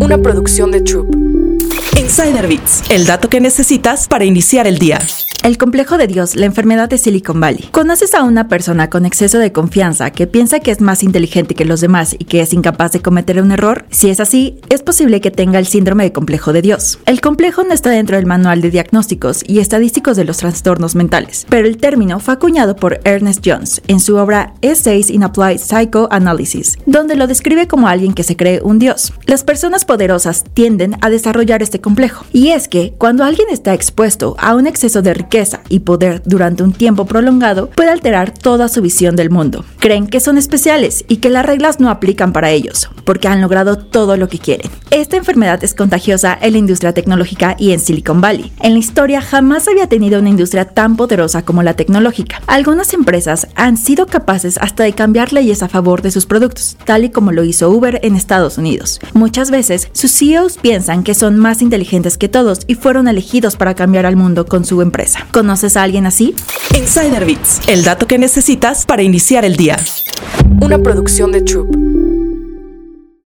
una producción de Troop. Insider Bits, el dato que necesitas para iniciar el día. El complejo de Dios, la enfermedad de Silicon Valley. ¿Conoces a una persona con exceso de confianza que piensa que es más inteligente que los demás y que es incapaz de cometer un error? Si es así, es posible que tenga el síndrome de complejo de Dios. El complejo no está dentro del manual de diagnósticos y estadísticos de los trastornos mentales, pero el término fue acuñado por Ernest Jones en su obra Essays in Applied Psychoanalysis, donde lo describe como alguien que se cree un Dios. Las personas poderosas tienden a desarrollar este complejo, y es que cuando alguien está expuesto a un exceso de riqueza, y poder durante un tiempo prolongado puede alterar toda su visión del mundo. Creen que son especiales y que las reglas no aplican para ellos, porque han logrado todo lo que quieren. Esta enfermedad es contagiosa en la industria tecnológica y en Silicon Valley. En la historia jamás había tenido una industria tan poderosa como la tecnológica. Algunas empresas han sido capaces hasta de cambiar leyes a favor de sus productos, tal y como lo hizo Uber en Estados Unidos. Muchas veces, sus CEOs piensan que son más inteligentes que todos y fueron elegidos para cambiar al mundo con su empresa. ¿Conoces a alguien así? Insider Bits, el dato que necesitas para iniciar el día. Una producción de Troop.